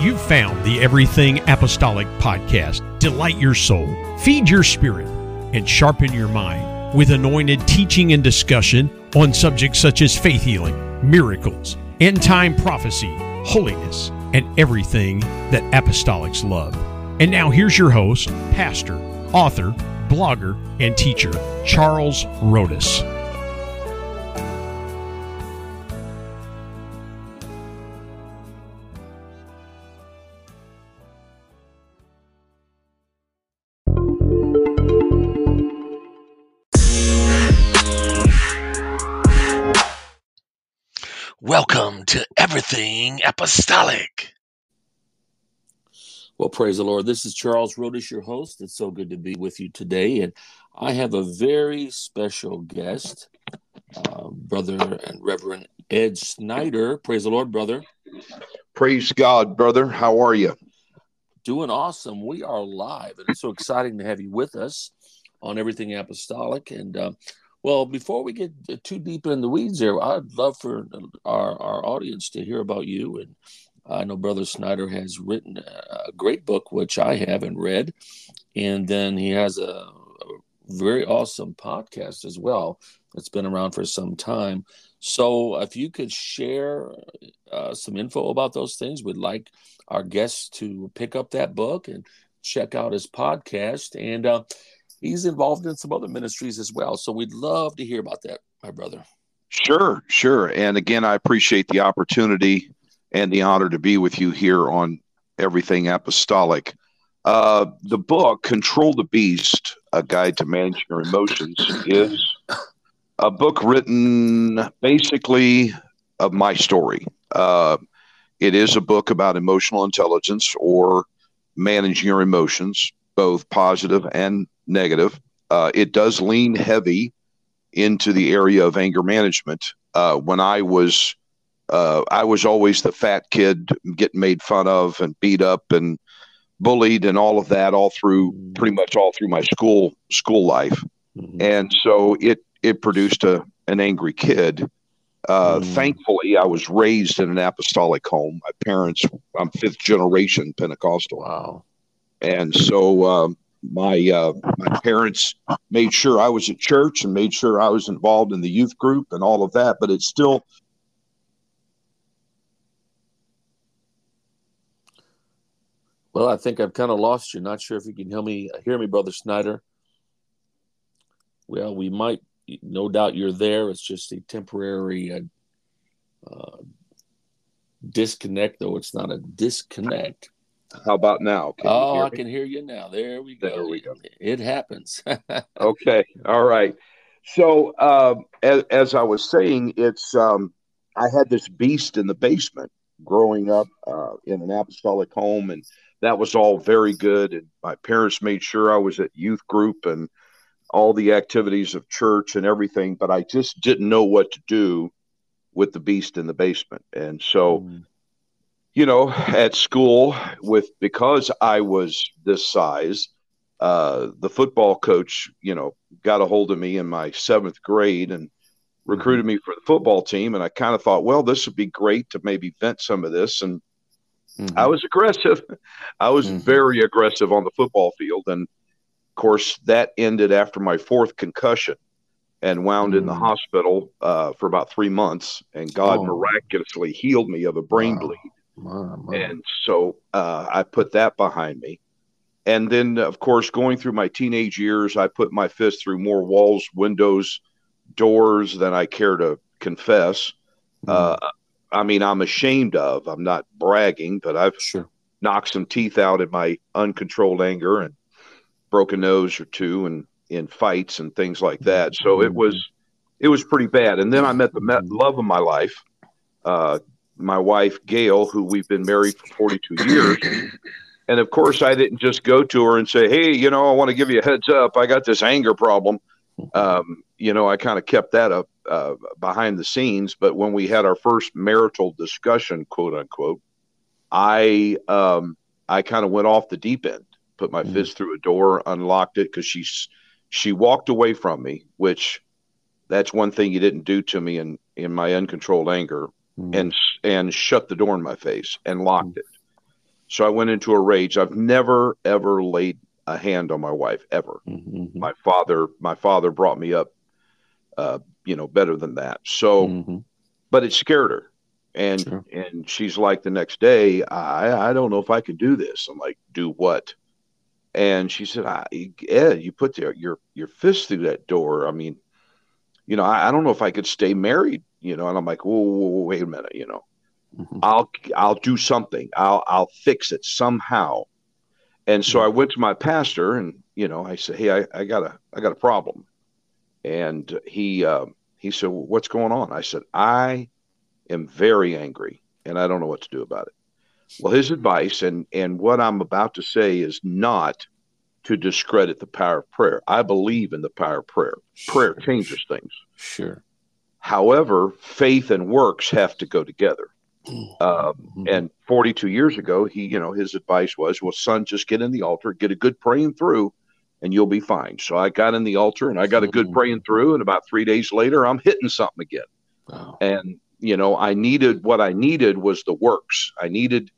You've found the Everything Apostolic podcast. Delight your soul, feed your spirit, and sharpen your mind with anointed teaching and discussion on subjects such as faith healing, miracles, end time prophecy, holiness, and everything that apostolics love. And now here's your host, pastor, author, blogger, and teacher, Charles Rhodus. To Everything Apostolic. Well, praise the Lord. This is Charles Rhodus, your host. It's so good to be with you today. And I have a very special guest, uh, Brother and Reverend Ed Snyder. Praise the Lord, brother. Praise God, brother. How are you? Doing awesome. We are live, and it's so exciting to have you with us on Everything Apostolic. And uh, well, before we get too deep in the weeds there, I'd love for our, our audience to hear about you. And I know Brother Snyder has written a great book, which I haven't read. And then he has a, a very awesome podcast as well that's been around for some time. So if you could share uh, some info about those things, we'd like our guests to pick up that book and check out his podcast. And uh, he's involved in some other ministries as well. So we'd love to hear about that, my brother. Sure, sure. And again, I appreciate the opportunity and the honor to be with you here on Everything Apostolic. Uh, the book, Control the Beast A Guide to Manage Your Emotions, is a book written basically of my story. Uh, it is a book about emotional intelligence or managing your emotions, both positive and negative. Uh, it does lean heavy into the area of anger management. Uh, when I was, uh, I was always the fat kid getting made fun of and beat up and bullied and all of that all through pretty much all through my school school life, mm-hmm. and so it it produced a an angry kid. Uh, mm. Thankfully, I was raised in an apostolic home. My parents, I'm fifth generation Pentecostal. Wow. And so um, my uh, my parents made sure I was at church and made sure I was involved in the youth group and all of that. But it's still Well, I think I've kind of lost you. Not sure if you can hear me, hear me, brother Snyder. Well, we might, no doubt you're there. It's just a temporary uh, uh, disconnect, though it's not a disconnect. How about now? Can oh, I can hear you now. There we go. There we go. It, it happens. okay. All right. So, um, as, as, I was saying, it's um, I had this beast in the basement growing up uh, in an apostolic home, and that was all very good. And my parents made sure I was at youth group and all the activities of church and everything, but I just didn't know what to do with the beast in the basement. And so, mm you know, at school with because I was this size, uh, the football coach, you know, got a hold of me in my seventh grade and recruited me for the football team. And I kind of thought, well, this would be great to maybe vent some of this. And mm-hmm. I was aggressive. I was mm-hmm. very aggressive on the football field. And of course, that ended after my fourth concussion and wound mm-hmm. in the mm. hospital uh, for about three months. And God oh. miraculously healed me of a brain wow. bleed. And so uh, I put that behind me. And then, of course, going through my teenage years, I put my fist through more walls, windows, doors than I care to confess. Mm. Uh, I mean, I'm ashamed of. I'm not bragging, but I've sure. knocked some teeth out in my uncontrolled anger and broke a nose or two and in fights and things like that. So it was it was pretty bad. And then I met the met love of my life, uh, my wife Gail, who we've been married for 42 years. And of course, I didn't just go to her and say, "Hey, you know, I want to give you a heads up. I got this anger problem." Um, you know, I kind of kept that up uh, behind the scenes. But when we had our first marital discussion, quote unquote, I um, I kind of went off the deep end, put my mm-hmm. fist through a door, unlocked it because she she walked away from me, which that's one thing you didn't do to me in in my uncontrolled anger mm. and and shut the door in my face and locked mm. it. So I went into a rage. I've never ever laid a hand on my wife ever. Mm-hmm. My father, my father brought me up, uh, you know, better than that. So, Mm-hmm. but it scared her, and Sure. and she's like the next day, I I don't know if I can do this. I'm like, do what? And she said, I, Ed, you put your your your fist through that door. I mean, you know, I, I don't know if I could stay married. You know, and I'm like, whoa, whoa, whoa wait a minute. You know, Mhm. I'll I'll do something. I'll I'll fix it somehow. And so I went to my pastor, and you know, I said, "Hey, I, I got a I got a problem." And he uh, he said, well, "What's going on?" I said, "I am very angry, and I don't know what to do about it." Well, his advice, and and what I'm about to say, is not to discredit the power of prayer. I believe in the power of prayer. Prayer Sure. changes things. Sure. However, faith and works have to go together. Uh, Mhm. and 42 years ago, he, you know, his advice was, well, son, just get in the altar, get a good praying through, and you'll be fine. So I got in the altar and I got a good Mhm. praying through. And about three days later, I'm hitting something again. Wow. And, you know, I needed what I needed was the works. I needed,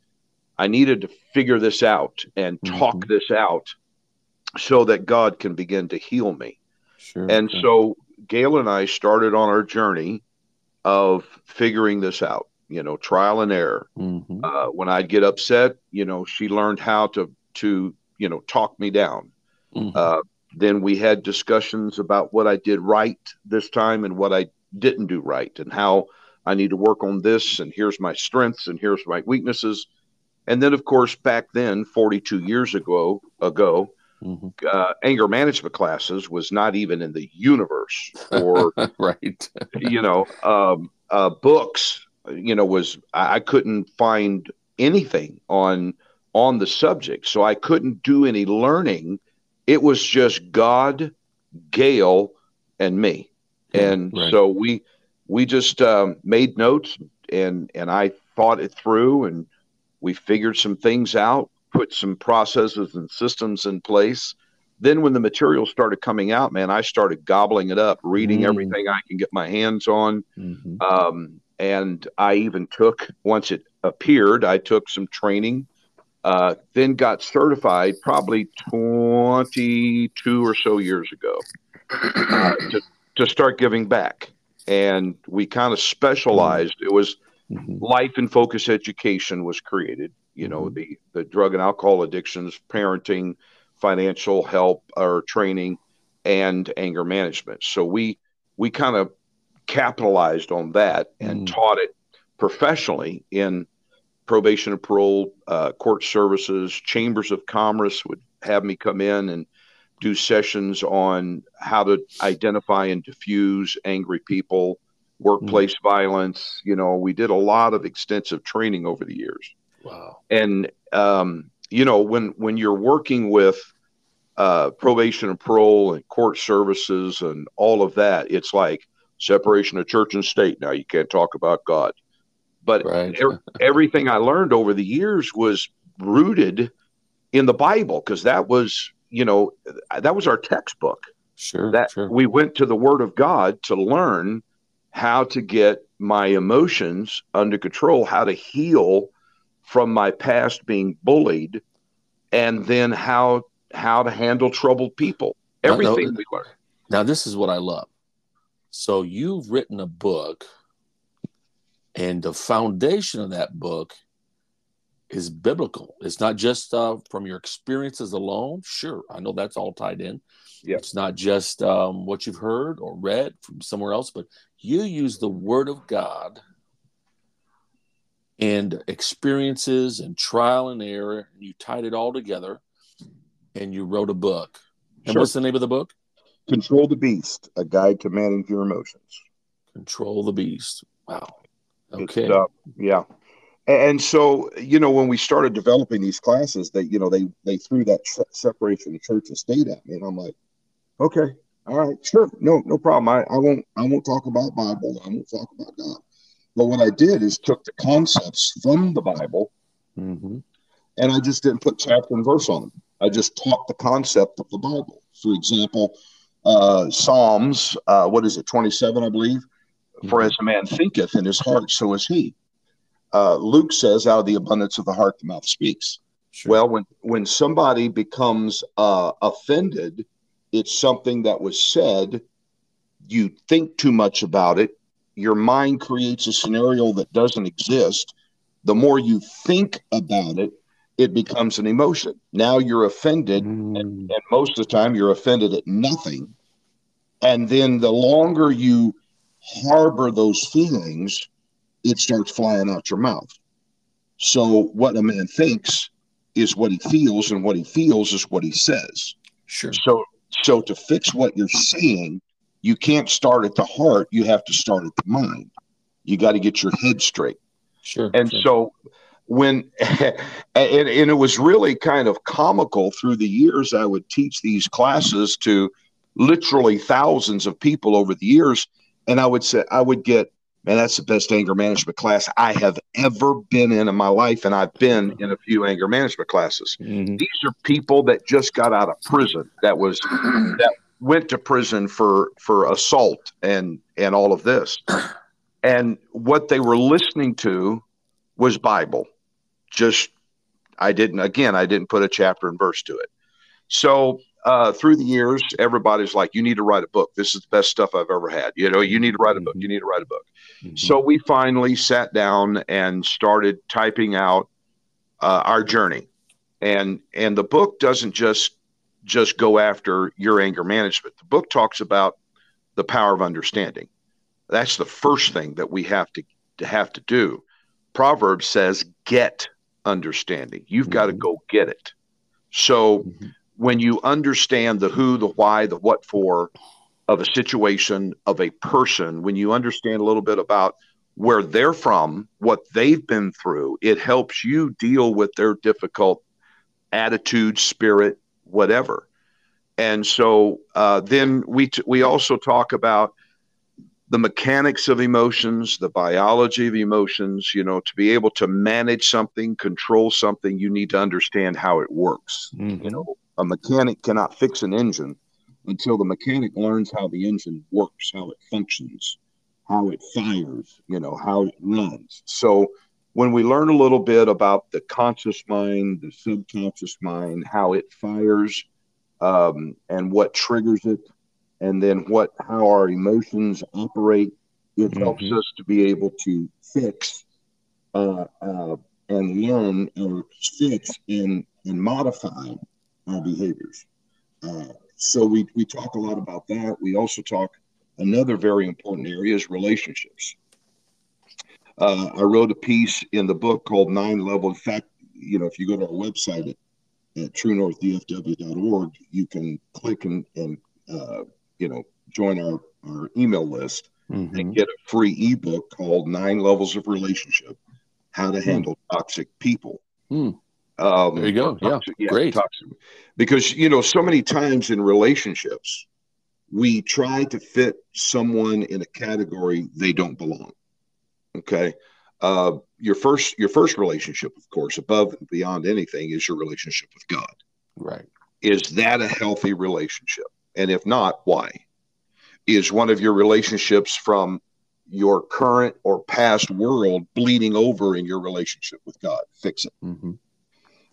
I needed to figure this out and talk Mhm. this out so that God can begin to heal me. Sure. And so Gail and I started on our journey of figuring this out, you know, trial and error. Mhm. Uh, when I'd get upset, you know, she learned how to to you know talk me down. Mhm. Uh, then we had discussions about what I did right this time and what I didn't do right, and how I need to work on this. And here's my strengths, and here's my weaknesses. And then, of course, back then, 42 years ago, ago, Mhm. uh, anger management classes was not even in the universe, or right. you know, um, uh, books, you know, was I, I couldn't find anything on on the subject, so I couldn't do any learning. It was just God, Gail, and me, and right. so we we just um, made notes and and I thought it through, and we figured some things out, put some processes and systems in place. Then when the material started coming out, man, I started gobbling it up, reading Mm. everything I can get my hands on. Mhm. Um, and I even took, once it appeared, I took some training, uh, then got certified probably 22 or so years ago uh, to, to start giving back. And we kind of specialized. It was Mhm. life and focus education was created you know Mhm. the the drug and alcohol addictions parenting financial help or training and anger management so we we kind of capitalized on that and Mm. taught it professionally in probation and parole uh, court services chambers of commerce would have me come in and do sessions on how to identify and diffuse angry people workplace violence you know we did a lot of extensive training over the years Wow. and um, you know when when you're working with uh, probation and parole and court services and all of that it's like separation of church and state now you can't talk about god but Right. ev- everything i learned over the years was rooted in the bible because that was you know that was our textbook Sure. that sure. we went to the word of god to learn how to get my emotions under control how to heal from my past being bullied and then how how to handle troubled people everything we learned Now, this is what I love. So, you've written a book, and the foundation of that book is biblical. It's not just uh, from your experiences alone. Sure, I know that's all tied in. Yeah. It's not just um, what you've heard or read from somewhere else, but you use the Word of God and experiences and trial and error, and you tied it all together, and you wrote a book. And Sure. what's the name of the book? control the beast a guide to manage your emotions Control the Beast. Wow. Okay. Uh, yeah. And so, you know, when we started developing these classes, they, you know, they they threw that tr- separation of church and state at me, and I'm like, okay, all right, sure, no, no problem. I, I won't I won't talk about Bible. I won't talk about God. But what I did is took the concepts from the Bible, hmm and I just didn't put chapter and verse on them. I just taught the concept of the Bible. For example, uh, Psalms, uh, what is it, 27, I believe. For as a man thinketh in his heart, so is he. uh, Luke says, out of the abundance of the heart, the mouth speaks. Sure. Well, when when somebody becomes uh, offended, it's something that was said. You think too much about it. Your mind creates a scenario that doesn't exist. The more you think about it, it becomes an emotion. Now you're offended, Mm. and most of the time you're offended at nothing. And then the longer you harbor those feelings, it starts flying out your mouth. So what a man thinks is what he feels, and what he feels is what he says. Sure. So so to fix what you're saying, you can't start at the heart, you have to start at the mind. You got to get your head straight. Sure. And sure. so when and, and it was really kind of comical through the years I would teach these classes to literally thousands of people over the years and I would say I would get man that's the best anger management class I have ever been in in my life and I've been in a few anger management classes. Mhm. These are people that just got out of prison that was that went to prison for for assault and and all of this. And what they were listening to was Bible. Just I didn't again I didn't put a chapter and verse to it. So uh, through the years, everybody's like, "You need to write a book. This is the best stuff I've ever had." You know, you need to write a book. You need to write a book. Mhm. So we finally sat down and started typing out uh, our journey, and and the book doesn't just just go after your anger management. The book talks about the power of understanding. That's the first thing that we have to, to have to do. Proverbs says, "Get understanding. You've got to Mhm. go get it." So Mhm. when you understand the who, the why, the what for of a situation, of a person, when you understand a little bit about where they're from, what they've been through, it helps you deal with their difficult attitude, spirit, whatever. And so uh, then we t- we also talk about the mechanics of emotions, the biology of emotions. You know, to be able to manage something, control something, you need to understand how it works. Mhm. You know, a mechanic cannot fix an engine until the mechanic learns how the engine works, how it functions, how it fires, you know, how it runs. So when we learn a little bit about the conscious mind, the subconscious mind, how it fires, um, and what triggers it, and then what how our emotions operate, it helps Mhm. us to be able to fix uh, uh, and learn or fix and and modify our behaviors. Uh, so we we talk a lot about that. We also talk another very important area is relationships. Uh, I wrote a piece in the book called Nine Level. In fact, you know, if you go to our website at, at truenorthdfw.org, you can click and, and uh, you know, join our, our email list Mhm. and get a free ebook called Nine Levels of Relationship How to Handle Toxic People. Hmm. Um, There you go. Yeah. toxic- Great. toxic. Because, you know, so many times in relationships, we try to fit someone in a category they don't belong. Okay. Uh, your first your first relationship, of course, above and beyond anything, is your relationship with God. Right. Is that a healthy relationship? And if not, why? Is one of your relationships from your current or past world bleeding over in your relationship with God? Fix it. hmm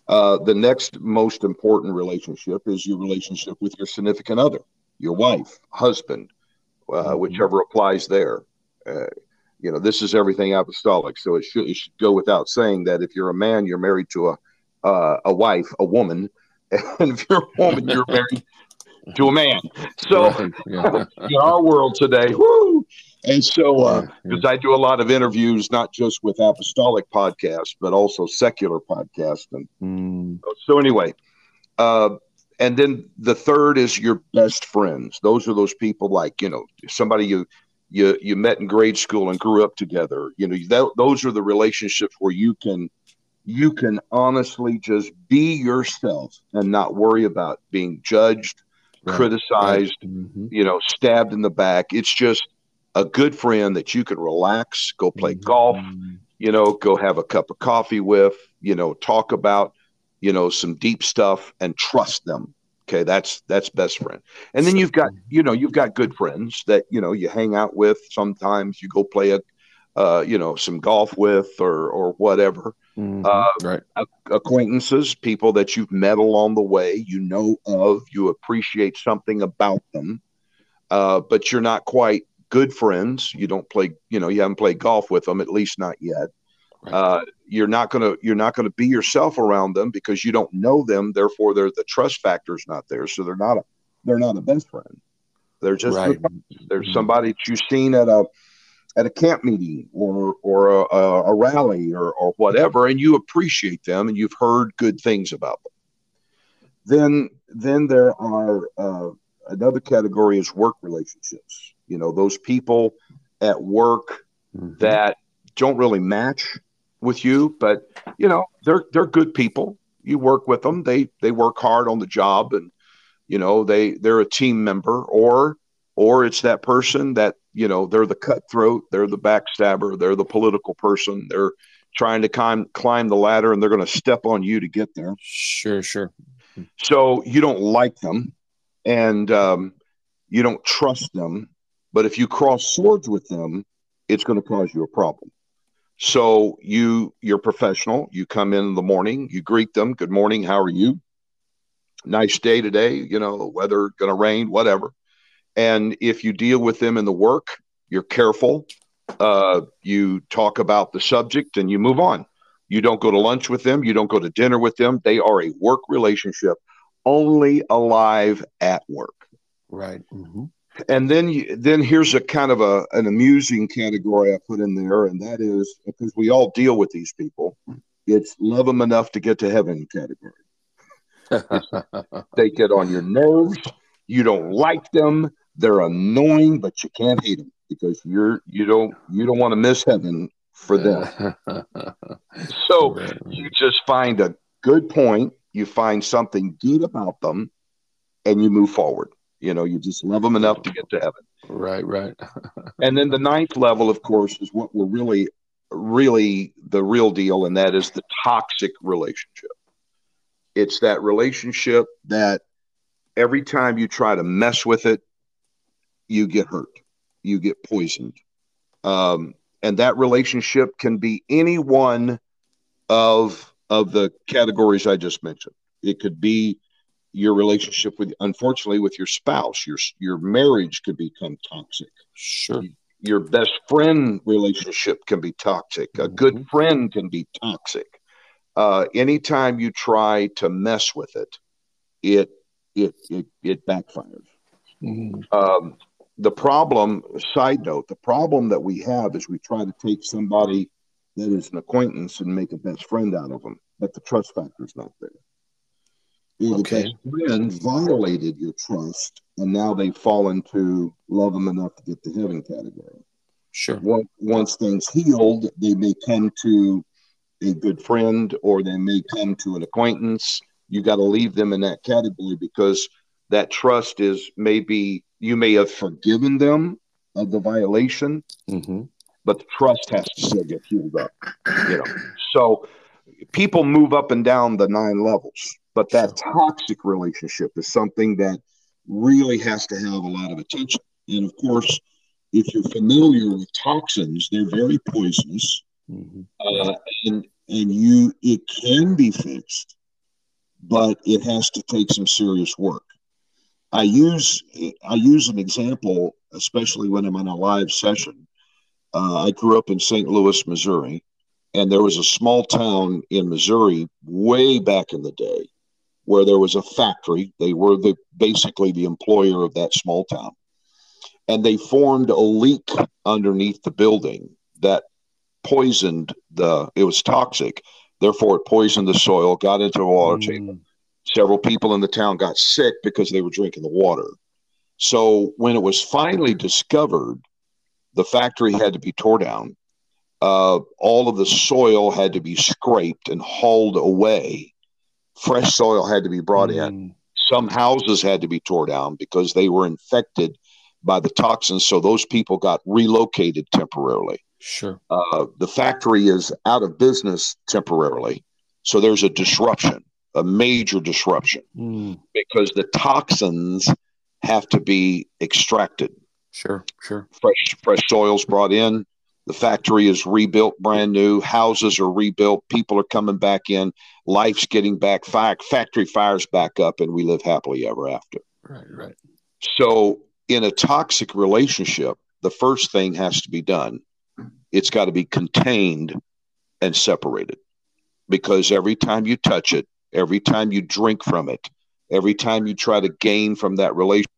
Uh, the next most important relationship is your relationship with your significant other, your wife, husband, uh, Mhm. whichever applies there. Uh, you know, this is everything apostolic, so it should, it should go without saying that if you're a man, you're married to a uh, a wife, a woman, and if you're a woman, you're married to a man. So Right. Yeah. in our world today, whoo! And so, uh, because I do a lot of interviews, not just with apostolic podcasts, but also secular podcasts, and Mm. so anyway, uh, and then the third is your best friends. Those are those people like you know somebody you you you met in grade school and grew up together. You know that, those are the relationships where you can you can honestly just be yourself and not worry about being judged, Right. criticized, Mhm. you know, stabbed in the back. It's just a good friend that you can relax, go play Mhm. golf, you know, go have a cup of coffee with, you know, talk about, you know, some deep stuff and trust them. Okay, that's that's best friend. And then you've got, you know, you've got good friends that, you know, you hang out with. Sometimes you go play a uh, you know, some golf with or or whatever. Mhm. Uh, right. acquaintances, people that you've met along the way, you know of, you appreciate something about them, uh, but you're not quite good friends. You don't play, you know, you haven't played golf with them, at least not yet. Right. Uh, you're not gonna you're not gonna be yourself around them because you don't know them. Therefore, they're, the trust factor is not there, so they're not a they're not a best friend. They're just right. there's Mhm. somebody that you've seen at a at a camp meeting or or a, a, a rally or, or whatever, and you appreciate them and you've heard good things about them. Then then there are uh, another category is work relationships. You know those people at work Mhm. that don't really match with you, but you know they're they're good people. You work with them; they they work hard on the job, and you know they they're a team member. Or or it's that person that you know they're the cutthroat, they're the backstabber, they're the political person. They're trying to climb climb the ladder, and they're going to step on you to get there. Sure, sure. So you don't like them, and um, you don't trust them. But if you cross swords with them, it's going to cause you a problem. So you you're professional. You come in in the morning. You greet them. Good morning. How are you? Nice day today. You know, weather going to rain, whatever. And if you deal with them in the work, you're careful. Uh, you talk about the subject and you move on. You don't go to lunch with them. You don't go to dinner with them. They are a work relationship, only alive at work. Right. hmm And then, you, then here's a kind of a an amusing category I put in there, and that is because we all deal with these people. It's love them enough to get to heaven category. They get on your nerves. You don't like them. They're annoying, but you can't hate them because you're you don't you don't want to miss heaven for them. So you just find a good point. You find something good about them, and you move forward. You know, you just love them enough to get to heaven. right, right. And then the ninth level, of course, is what we're really, really the real deal, and that is the toxic relationship. It's that relationship that every time you try to mess with it, you get hurt, you get poisoned. Um, and that relationship can be any one of of the categories I just mentioned. It could be your relationship with, unfortunately, with your spouse. Your your marriage could become toxic Sure. your best friend relationship can be toxic. A good Mhm. friend can be toxic. Uh, anytime you try to mess with it, it it it, it backfires. Mhm. Um, the problem, side note, the problem that we have is we try to take somebody that is an acquaintance and make a best friend out of them, but the trust factor is not there. Okay. best friend violated your trust, and now they fall into love them enough to get to heaven category. Sure. Once, once things healed, they may come to a good friend or they may come to an acquaintance. You got to leave them in that category because that trust is maybe you may have forgiven them of the violation, hmm but the trust has to still get healed up. You know, so people move up and down the nine levels, but that toxic relationship is something that really has to have a lot of attention. And of course, if you're familiar with toxins, they're very poisonous, hmm uh, and and you it can be fixed, but it has to take some serious work. I use I use an example, especially when I'm on a live session. Uh, I grew up in St. Louis, Missouri, and there was a small town in Missouri way back in the day where there was a factory. They were the basically the employer of that small town, and they formed a leak underneath the building that poisoned the. It was toxic, therefore it poisoned the soil, got into the water table Mm. several people in the town got sick because they were drinking the water. So when it was finally discovered, the factory had to be tore down. Uh, all of the soil had to be scraped and hauled away. Fresh soil had to be brought in. Mm. Some houses had to be tore down because they were infected by the toxins. So those people got relocated temporarily. Sure. Uh, the factory is out of business temporarily. So there's a disruption, a major disruption Mm. because the toxins have to be extracted. Sure. Sure. Fresh fresh soils brought in, The factory is rebuilt brand new. Houses are rebuilt. People are coming back in. Life's getting back. Factory fires back up, and we live happily ever after. Right, right. So, in a toxic relationship, the first thing has to be done. It's got to be contained and separated because every time you touch it, every time you drink from it, every time you try to gain from that relationship,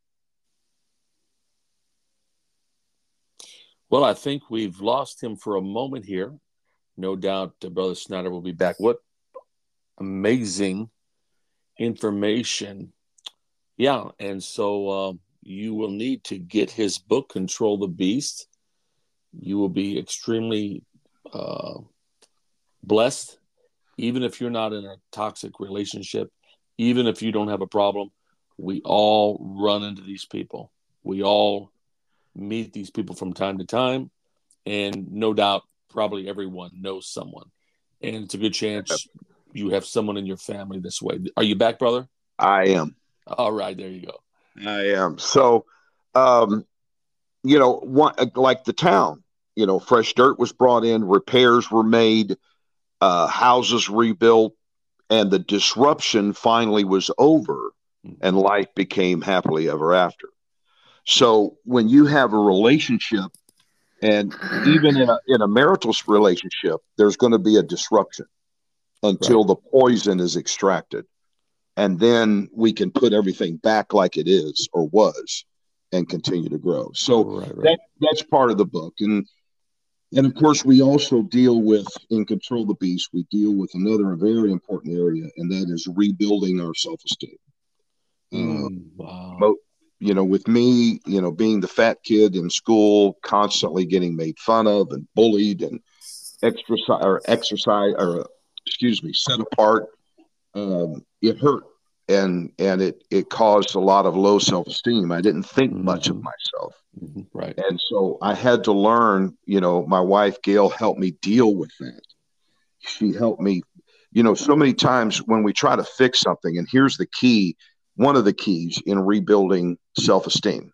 Well, I think we've lost him for a moment here. No doubt uh, Brother Snyder will be back. What amazing information. Yeah. And so uh, you will need to get his book, Control the Beast. You will be extremely uh, blessed, even if you're not in a toxic relationship, even if you don't have a problem. We all run into these people. We all meet these people from time to time, and no doubt, probably everyone knows someone, and it's a good chance you have someone in your family this way. Are you back, brother? I am. All right, there you go. I am. So, um, you know, one, like the town, you know, fresh dirt was brought in, repairs were made, uh, houses rebuilt, and the disruption finally was over, hmm. and life became happily ever after. So when you have a relationship, and even in a, in a marital relationship, there's going to be a disruption until right. the poison is extracted. And then we can put everything back like it is or was and continue to grow. So right, right. That, that's part of the book. And and of course, we also deal with in Control the Beast, we deal with another very important area, and that is rebuilding our self esteem. Mm, uh, wow you know, with me, you know, being the fat kid in school, constantly getting made fun of and bullied and exercise or exercise or excuse me, set apart, um, it hurt and and it it caused a lot of low self esteem. I didn't think mm-hmm. much of myself, mm-hmm. right? And so I had to learn. You know, my wife Gail helped me deal with that. She helped me. You know, so many times when we try to fix something, and here's the key one of the keys in rebuilding self-esteem.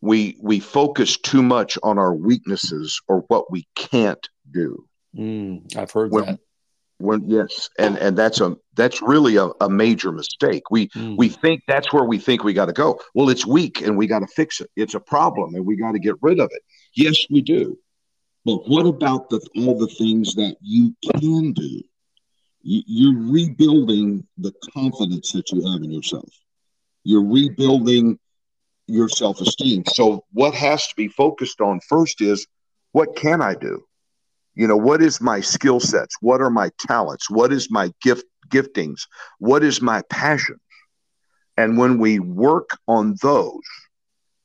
We we focus too much on our weaknesses or what we can't do. Mm, I've heard when, that. When yes, and and that's a that's really a, a major mistake. We mm. we think that's where we think we got to go. Well, it's weak and we got to fix it. It's a problem and we got to get rid of it. Yes, we do. But what about the all the things that you can do? you're rebuilding the confidence that you have in yourself. You're rebuilding your self esteem. So, what has to be focused on first is what can I do? You know, what is my skill sets? What are my talents? What is my gift giftings? What is my passion? And when we work on those,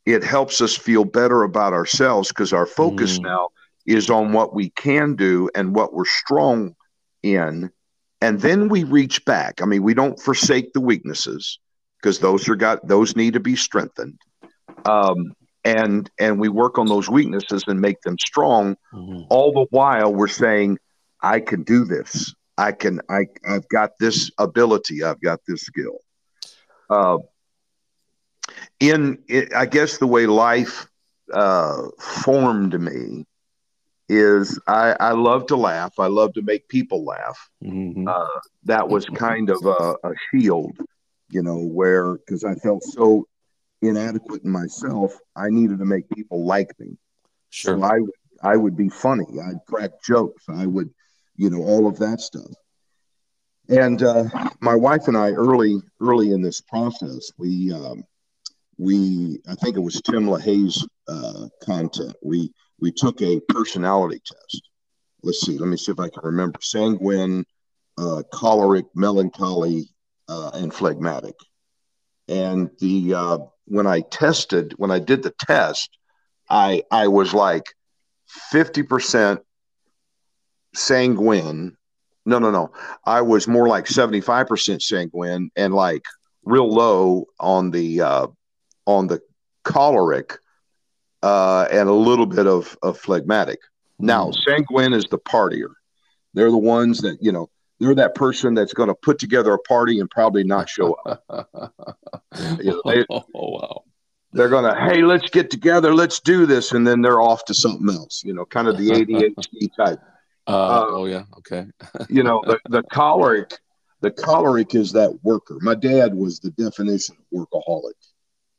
it helps us feel better about ourselves because our focus mm. now is on what we can do and what we're strong in and then we reach back. I mean, we don't forsake the weaknesses because those are got those need to be strengthened. Um, and and we work on those weaknesses and make them strong. Mm-hmm. All the while we're saying, I can do this. I can. I I've got this ability. I've got this skill. Uh, in it, I guess the way life uh, formed me is I, I love to laugh. I love to make people laugh. Mm-hmm. Uh, that was kind of a, a shield, you know, where because I felt so inadequate in myself, I needed to make people like me. Sure. So I would I would be funny. I'd crack jokes. I would, you know, all of that stuff. And uh, my wife and I, early early in this process, we um, we I think it was Tim LaHaye's uh, content. We we took a personality test. Let's see. Let me see if I can remember. Sanguine, uh, choleric, melancholy, uh, and phlegmatic. And the uh, when I tested, when I did the test, I I was like fifty percent sanguine. No, no, no. I was more like seventy five percent sanguine and like real low on the uh, on the choleric uh, and a little bit of, of phlegmatic. Now, hmm. sanguine is the partier. They're the ones that, you know, they're that person that's going to put together a party and probably not show up. you know, they, oh, wow. they're gonna, hey, let's get together, let's do this, and then they're off to something else. You know, kind of the ADHD type. Uh, uh, oh yeah, okay. you know, the, the choleric, the choleric is that worker. My dad was the definition of workaholic.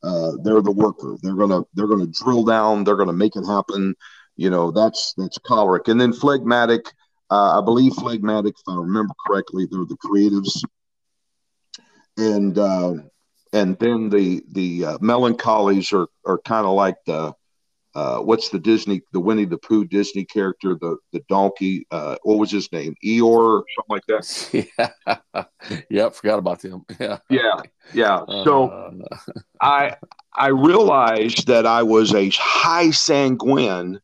Uh, they're the worker. They're gonna they're gonna drill down. They're gonna make it happen. You know, that's that's choleric. And then phlegmatic. Uh, I believe phlegmatic, if I remember correctly, they're the creatives. And uh, and then the the uh, melancholies are are kind of like the uh, what's the Disney, the Winnie the Pooh Disney character, the the donkey? Uh, what was his name? Eeyore, something like that. Yeah, yep, forgot about him. Yeah, yeah, yeah. So uh, I I realized that I was a high sanguine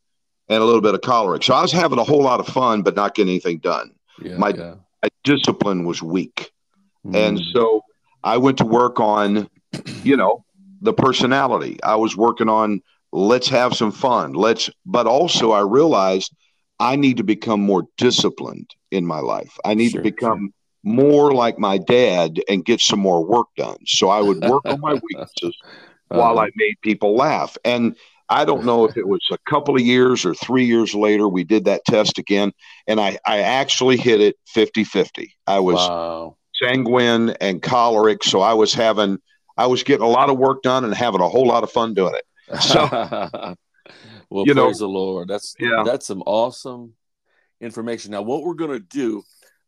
and a little bit of choleric. So I was having a whole lot of fun, but not getting anything done. Yeah, my, yeah. my discipline was weak, Mm. and so I went to work on, you know, the personality. I was working on let's have some fun. Let's, but also I realized I need to become more disciplined in my life. I need Sure, to become more like my dad and get some more work done. So I would work on my weaknesses while Uh, I made people laugh. And I don't know if it was a couple of years or three years later, we did that test again. And I, I actually hit it 50 50. I was wow. sanguine and choleric. So I was having, I was getting a lot of work done and having a whole lot of fun doing it. So- well, You know- praise the Lord. That's Yeah. that's some awesome information. Now, what we're going to do,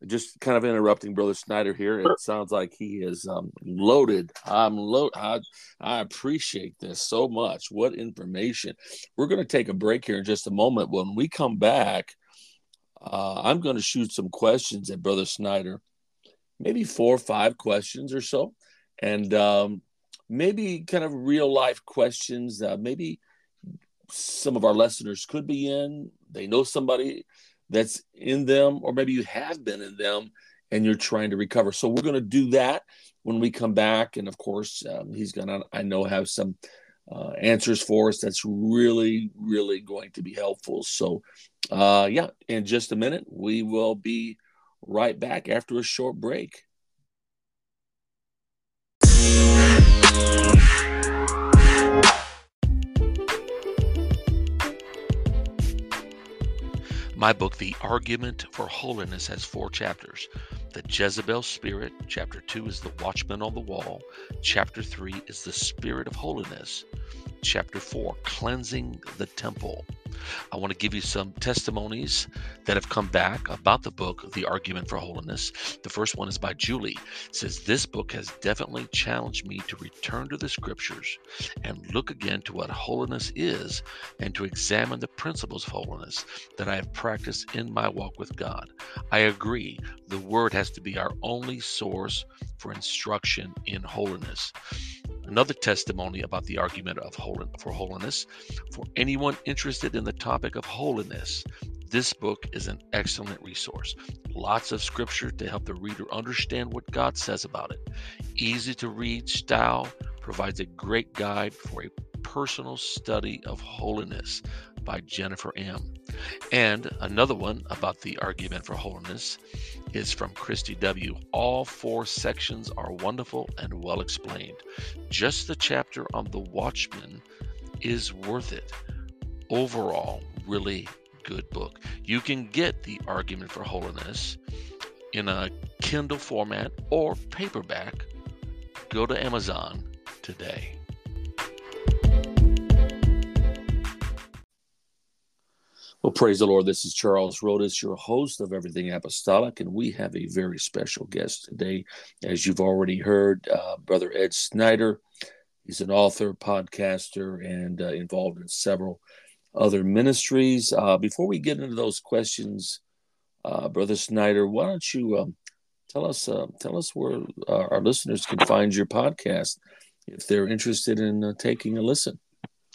just kind of interrupting Brother Snyder here. It sounds like he is um, loaded. I'm load. I, I appreciate this so much. What information? We're going to take a break here in just a moment. When we come back, uh, I'm going to shoot some questions at Brother Snyder, maybe four or five questions or so, and um, maybe kind of real life questions. Uh, maybe some of our listeners could be in. They know somebody that's in them, or maybe you have been in them and you're trying to recover. So we're going to do that when we come back. And of course, um, he's going to, I know, have some uh, answers for us that's really, really going to be helpful. So, uh, yeah, in just a minute, we will be right back after a short break. My book, The Argument for Holiness, has four chapters. The Jezebel Spirit, chapter 2 is The Watchman on the Wall, chapter 3 is The Spirit of Holiness, chapter 4, Cleansing the Temple. I want to give you some testimonies that have come back about the book, The Argument for Holiness. The first one is by Julie. It says, This book has definitely challenged me to return to the scriptures and look again to what holiness is and to examine the principles of holiness that I have practiced in my walk with God. I agree, the Word has to be our only source for instruction in holiness. Another testimony about the argument of for holiness. For anyone interested in the topic of holiness, this book is an excellent resource. Lots of scripture to help the reader understand what God says about it. Easy to read style provides a great guide for a personal study of holiness by Jennifer M. And another one about the argument for holiness is from Christy W. All four sections are wonderful and well explained. Just the chapter on the watchman is worth it. Overall, really good book. You can get the argument for holiness in a Kindle format or paperback. Go to Amazon today. Well, praise the Lord. This is Charles Rhodus, your host of Everything Apostolic, and we have a very special guest today. As you've already heard, uh, Brother Ed Snyder. He's an author, podcaster, and uh, involved in several other ministries. Uh, before we get into those questions, uh, Brother Snyder, why don't you um, tell us uh, tell us where uh, our listeners can find your podcast if they're interested in taking a listen?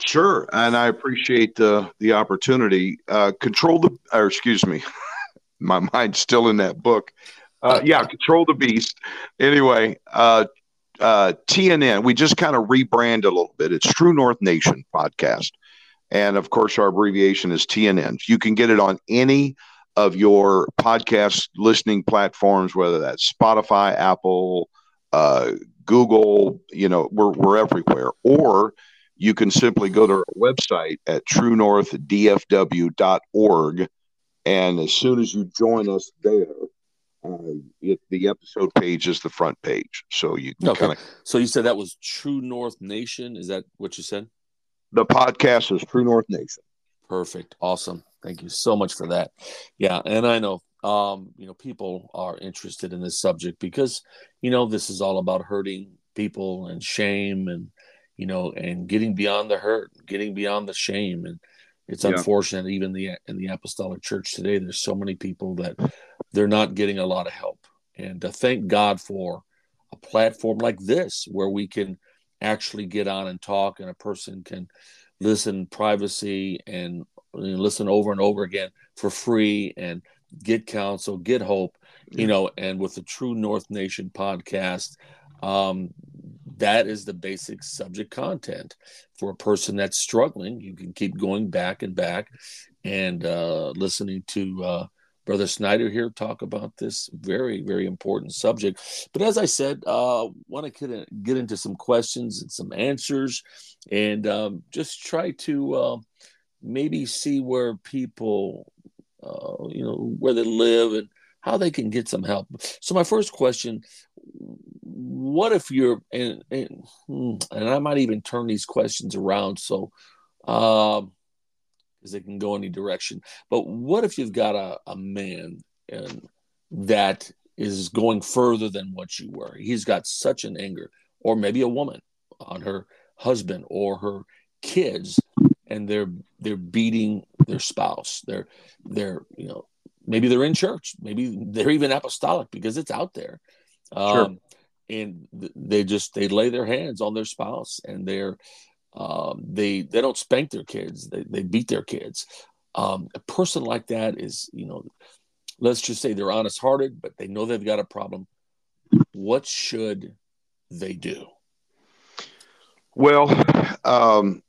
Sure, and I appreciate the the opportunity. Uh, control the, or excuse me, my mind's still in that book. Uh, yeah, control the beast. Anyway, uh, uh, TNN. We just kind of rebrand a little bit. It's True North Nation podcast, and of course, our abbreviation is TNN. You can get it on any of your podcast listening platforms, whether that's Spotify, Apple, uh, Google. You know, we're we're everywhere. Or you can simply go to our website at truenorthdfw.org. And as soon as you join us there, uh, it, the episode page is the front page. So you okay. kind of. So you said that was True North Nation. Is that what you said? The podcast is True North Nation. Perfect. Awesome. Thank you so much for that. Yeah, and I know um, you know people are interested in this subject because you know this is all about hurting people and shame and you know and getting beyond the hurt, getting beyond the shame. And it's yeah. unfortunate even the in the apostolic church today there's so many people that they're not getting a lot of help. And to thank god for a platform like this where we can actually get on and talk and a person can listen privacy and listen over and over again for free and get counsel, get hope, you know, and with the True North Nation podcast, um, that is the basic subject content for a person that's struggling. You can keep going back and back and uh, listening to uh, Brother Snyder here talk about this very, very important subject. But as I said, uh, want to get into some questions and some answers, and um, just try to uh, maybe see where people, uh, you know, where they live and how they can get some help. So my first question: What if you're and and, hmm, and I might even turn these questions around so. Um, because it can go any direction. But what if you've got a, a man and that is going further than what you were? He's got such an anger, or maybe a woman on her husband or her kids and they're they're beating their spouse. They're they're you know maybe they're in church, maybe they're even apostolic because it's out there. Sure. Um, and they just they lay their hands on their spouse and they're um, they they don't spank their kids they, they beat their kids um, a person like that is you know let's just say they're honest hearted but they know they've got a problem what should they do well um,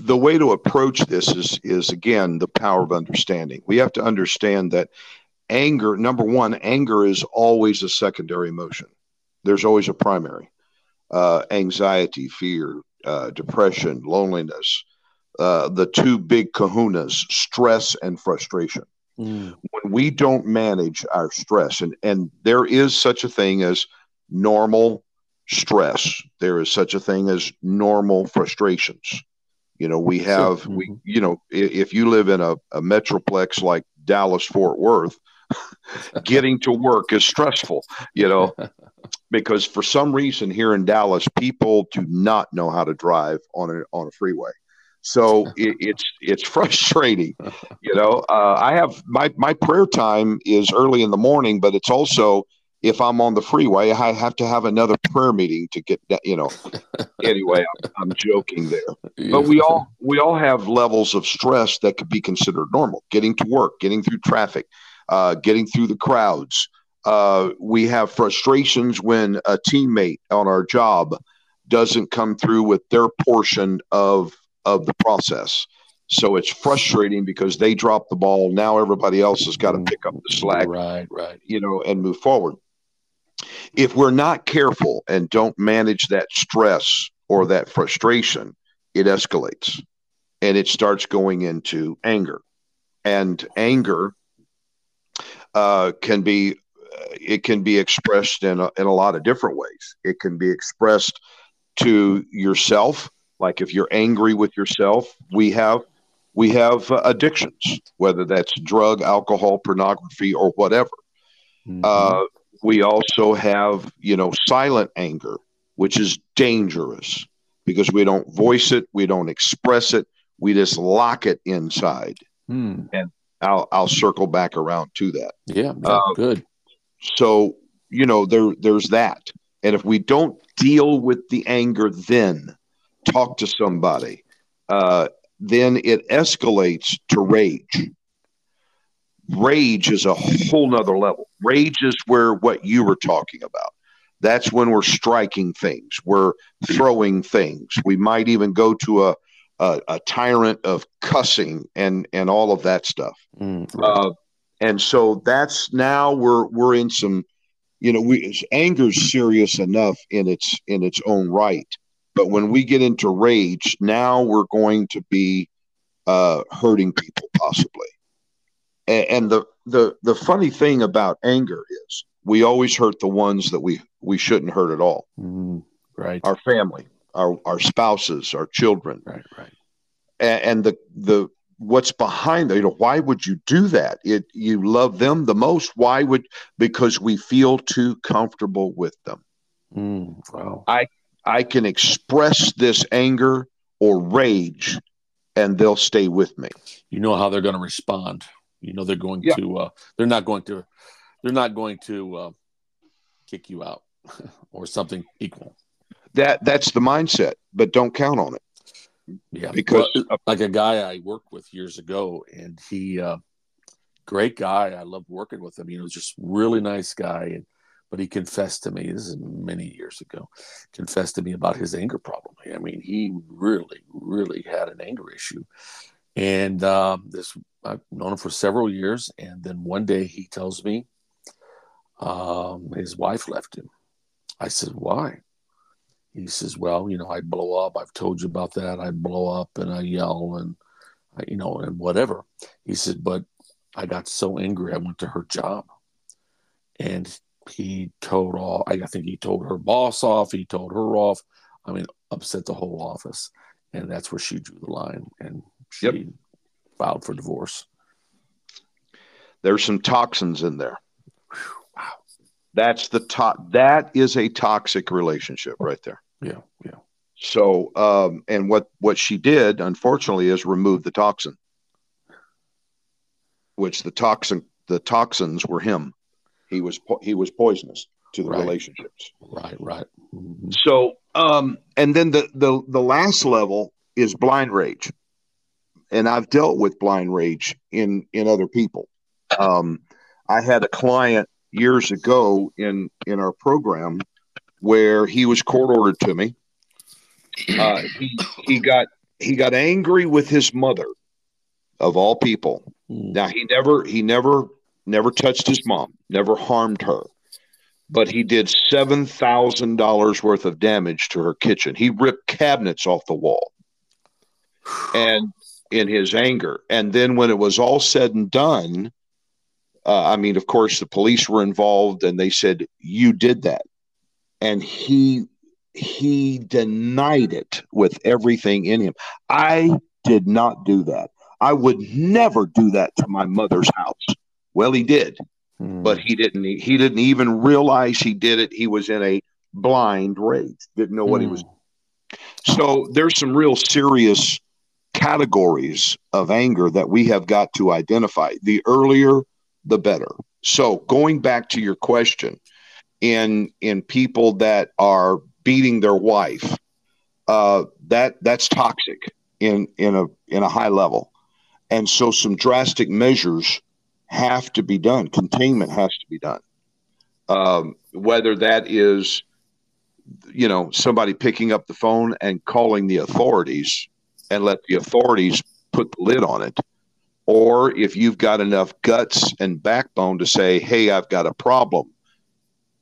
the way to approach this is is again the power of understanding. We have to understand that anger, number one, anger is always a secondary emotion. There's always a primary. Uh, anxiety, fear, uh, depression, loneliness, uh, the two big kahunas, stress and frustration. Mm. When we don't manage our stress, and, and there is such a thing as normal stress, there is such a thing as normal frustrations. You know, we have sure. we mm-hmm. you know if you live in a, a metroplex like Dallas Fort Worth, getting to work is stressful. You know, because for some reason here in Dallas, people do not know how to drive on a on a freeway. So it, it's it's frustrating, you know. Uh, I have my my prayer time is early in the morning, but it's also if I'm on the freeway, I have to have another prayer meeting to get that, you know. anyway, I'm, I'm, joking there. But we all we all have levels of stress that could be considered normal. Getting to work, getting through traffic, uh, getting through the crowds. Uh, we have frustrations when a teammate on our job doesn't come through with their portion of of the process. So it's frustrating because they drop the ball. Now everybody else has got to pick up the slack, right? Right. You know, and move forward if we're not careful and don't manage that stress or that frustration, it escalates and it starts going into anger. And anger uh, can be uh, it can be expressed in a, in a lot of different ways. It can be expressed to yourself, like if you're angry with yourself. We have we have uh, addictions, whether that's drug, alcohol, pornography, or whatever. Mm-hmm. Uh, we also have, you know, silent anger, which is dangerous because we don't voice it, we don't express it, we just lock it inside. Hmm. And I'll I'll circle back around to that. Yeah, uh, good. So you know there there's that, and if we don't deal with the anger, then talk to somebody, uh, then it escalates to rage rage is a whole nother level. Rage is where what you were talking about. That's when we're striking things, we're throwing things. We might even go to a a, a tyrant of cussing and and all of that stuff. Mm, right. uh, and so that's now we're we're in some, you know, we anger's serious enough in its in its own right, But when we get into rage, now we're going to be uh, hurting people possibly. And, and the the the funny thing about anger is we always hurt the ones that we we shouldn't hurt at all. Mm, right. Our family, our our spouses, our children. Right. Right. And, and the the what's behind that you know why would you do that it you love them the most why would because we feel too comfortable with them Mm, wow. i i can express this anger or rage and they'll stay with me You know how they're going to respond. You know they're going Yeah. to. Uh, they're not going to. They're not going to uh, kick you out or something equal. That that's the mindset but don't count on it Yeah, because Well, like a guy I worked with years ago, and he, uh, great guy. I loved working with him. You know, just really nice guy. And but he confessed to me. This is many years ago. Confessed to me about his anger problem. I mean, he really, really had an anger issue. And um, this, I've known him for several years. And then one day he tells me um, his wife left him. I said, "Why?" He says, "Well, you know, I blow up. I've told you about that. I blow up and I yell and, I, you know, and whatever." He said, "But I got so angry, I went to her job, and he told all. I think he told her boss off. He told her off. I mean, upset the whole office, and that's where she drew the line, and she Yep. filed for divorce. there's some toxins in there Wow. that's the top that is a toxic relationship right there Yeah, yeah. so um and what what she did unfortunately is remove the toxin which the toxin the toxins were him he was po- he was poisonous to the Right. relationships Right, right. Mhm. so um and then the the the last level is blind rage and i've dealt with blind rage in in other people um i had a client years ago in in our program where he was court ordered to me uh he he got he got angry with his mother of all people Mm. now he never he never never touched his mom, never harmed her, but he did seven thousand dollars worth of damage to her kitchen. He ripped cabinets off the wall, and in his anger. And then when it was all said and done, uh, I mean, of course, the police were involved, and they said you did that, and he he denied it with everything in him. I did not do that. I would never do that to my mother's house. Well, he did, Mm. but he didn't. He didn't even realize he did it. He was in a blind rage. Didn't know what he was. So there's some real serious categories of anger that we have got to identify. The earlier, the better. So going back to your question, in in people that are beating their wife, uh, that that's toxic in in a in a high level, and so some drastic measures have to be done. Containment has to be done. Um, whether that is, you know, somebody picking up the phone and calling the authorities and let the authorities put the lid on it, or if you've got enough guts and backbone to say, "Hey, I've got a problem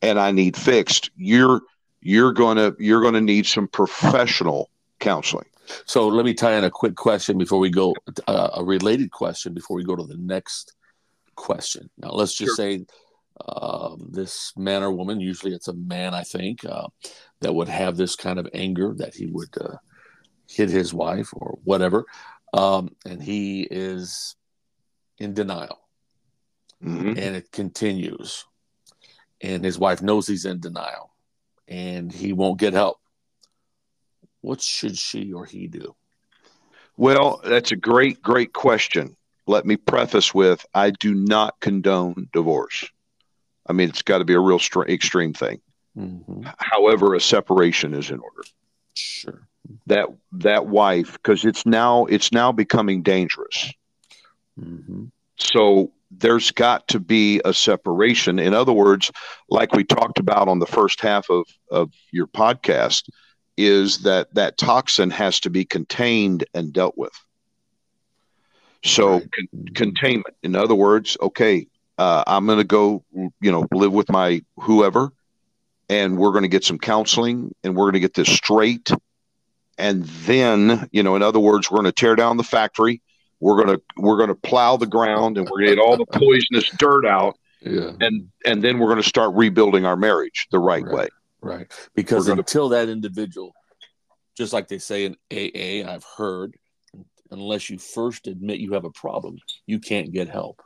and I need fixed," you're you're gonna you're gonna need some professional counseling. So let me tie in a quick question before we go, uh, a related question before we go to the next question. Now, let's just say um, this man or woman, usually it's a man, I think, uh, that would have this kind of anger that he would uh, hit his wife or whatever, um, and he is in denial Mhm. and it continues. And his wife knows he's in denial and he won't get help. What should she or he do? Well, that's a great, great question. Let me preface with I do not condone divorce. I mean, it's got to be a real extreme thing. Mm-hmm. However, a separation is in order. Sure. That that wife, because it's now it's now becoming dangerous. Mm-hmm. So there's got to be a separation. In other words, like we talked about on the first half of, of your podcast, is that that toxin has to be contained and dealt with. So Right. con- containment. In other words, okay, uh, I'm going to go, you know, live with my whoever, and we're going to get some counseling, and we're going to get this straight, and then you know in other words we're going to tear down the factory we're going to we're going to plow the ground and we're going to get all the poisonous dirt out Yeah. and and then we're going to start rebuilding our marriage the right, Right. way Right. Because gonna- until that individual, just like they say in AA, I've heard, unless you first admit you have a problem, you can't get help.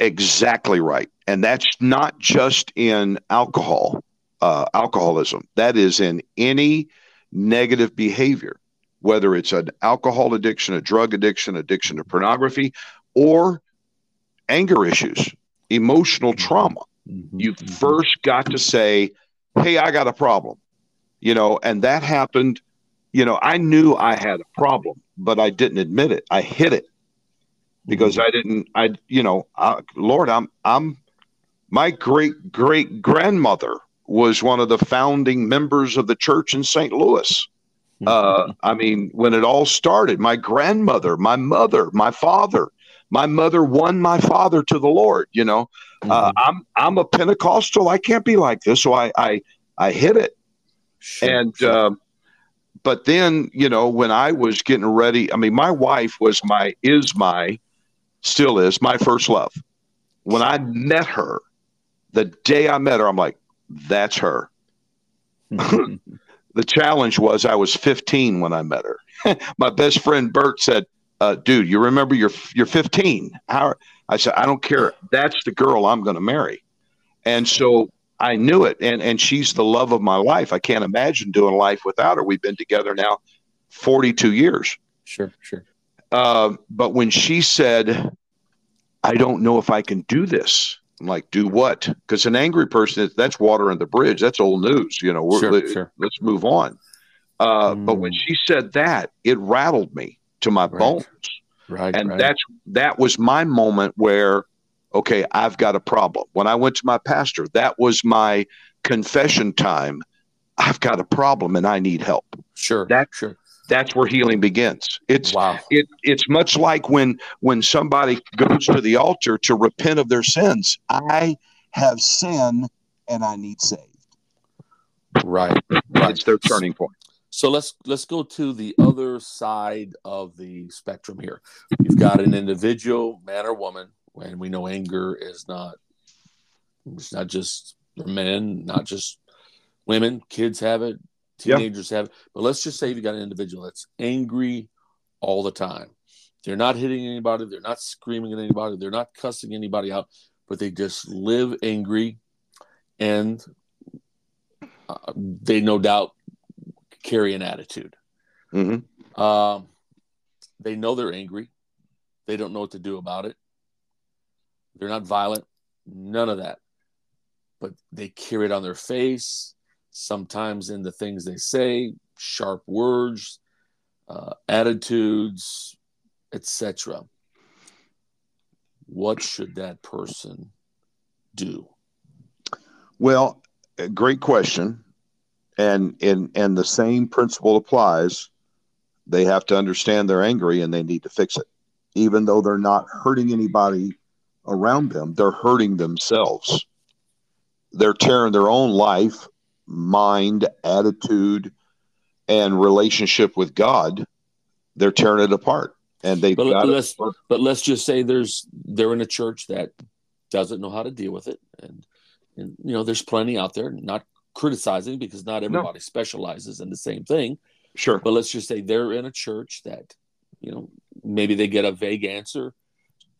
exactly right and that's not just in alcohol uh, alcoholism that is in any negative behavior whether it's an alcohol addiction a drug addiction addiction to pornography or anger issues emotional trauma Mhm. you Mhm. first got to say, Hey, I got a problem, you know, and that happened. You know, I knew I had a problem, but I didn't admit it. I hid it because I didn't, I, you know, I, Lord, I'm, I'm, my great great grandmother was one of the founding members of the church in St. Louis. Uh, I mean, when it all started, my grandmother, my mother, my father, my mother won my father to the Lord, you know. Uh, Mhm. I'm I'm a Pentecostal. I can't be like this, so I I I hit it. Sure, And sure. um, but then you know when I was getting ready, I mean, my wife was my is my still is my first love. When I met her, the day I met her, I'm like, that's her. The challenge was I was 15 when I met her. my best friend Bert said, uh, "Dude, you remember you're you're 15." How? I said, "I don't care. That's the girl I'm going to marry." And so I knew it, and and she's the love of my life. I can't imagine doing life without her. We've been together now 42 years. sure, sure. Uh, but when she said, "I don't know if I can do this," I'm like, "Do what?" Because an angry person, that's water in the bridge. That's old news. You know, we're, Sure, let- sure. let's move on. Uh, But when Mm. she said that, it rattled me to my Right. bones, Right. and right. that's that was my moment where, okay, I've got a problem. When I went to my pastor, that was my confession time. I've got a problem and I need help. sure. that- sure. That's where healing begins. It's wow. it it's much like when when somebody goes to the altar to repent of their sins. I have sin and I need saved. Right. Right. It's their turning point. So let's let's go to the other side of the spectrum here. You've got an individual, man or woman, and we know anger is not it's not just men, not just women, kids have it, Yeah. teenagers have it. But let's just say you got an individual that's angry all the time. They're not hitting anybody, they're not screaming at anybody, they're not cussing anybody out, but they just live angry and uh, they no doubt carry an attitude. hmm Um, they know they're angry. They don't know what to do about it. They're not violent, none of that. But they carry it on their face, sometimes in the things they say, sharp words, uh, attitudes, etc. What should that person do? Well, great question, and and and the same principle applies. They have to understand they're angry and they need to fix it, even though they're not hurting anybody around them. They're hurting themselves. They're tearing their own life, mind, attitude, and relationship with God. They're tearing it apart, and they've But got let's but let's just say there's they're in a church that doesn't know how to deal with it. And and you know there's plenty out there not criticizing because not everybody specializes in the same thing. Sure. but let's just say they're in a church that you know maybe they get a vague answer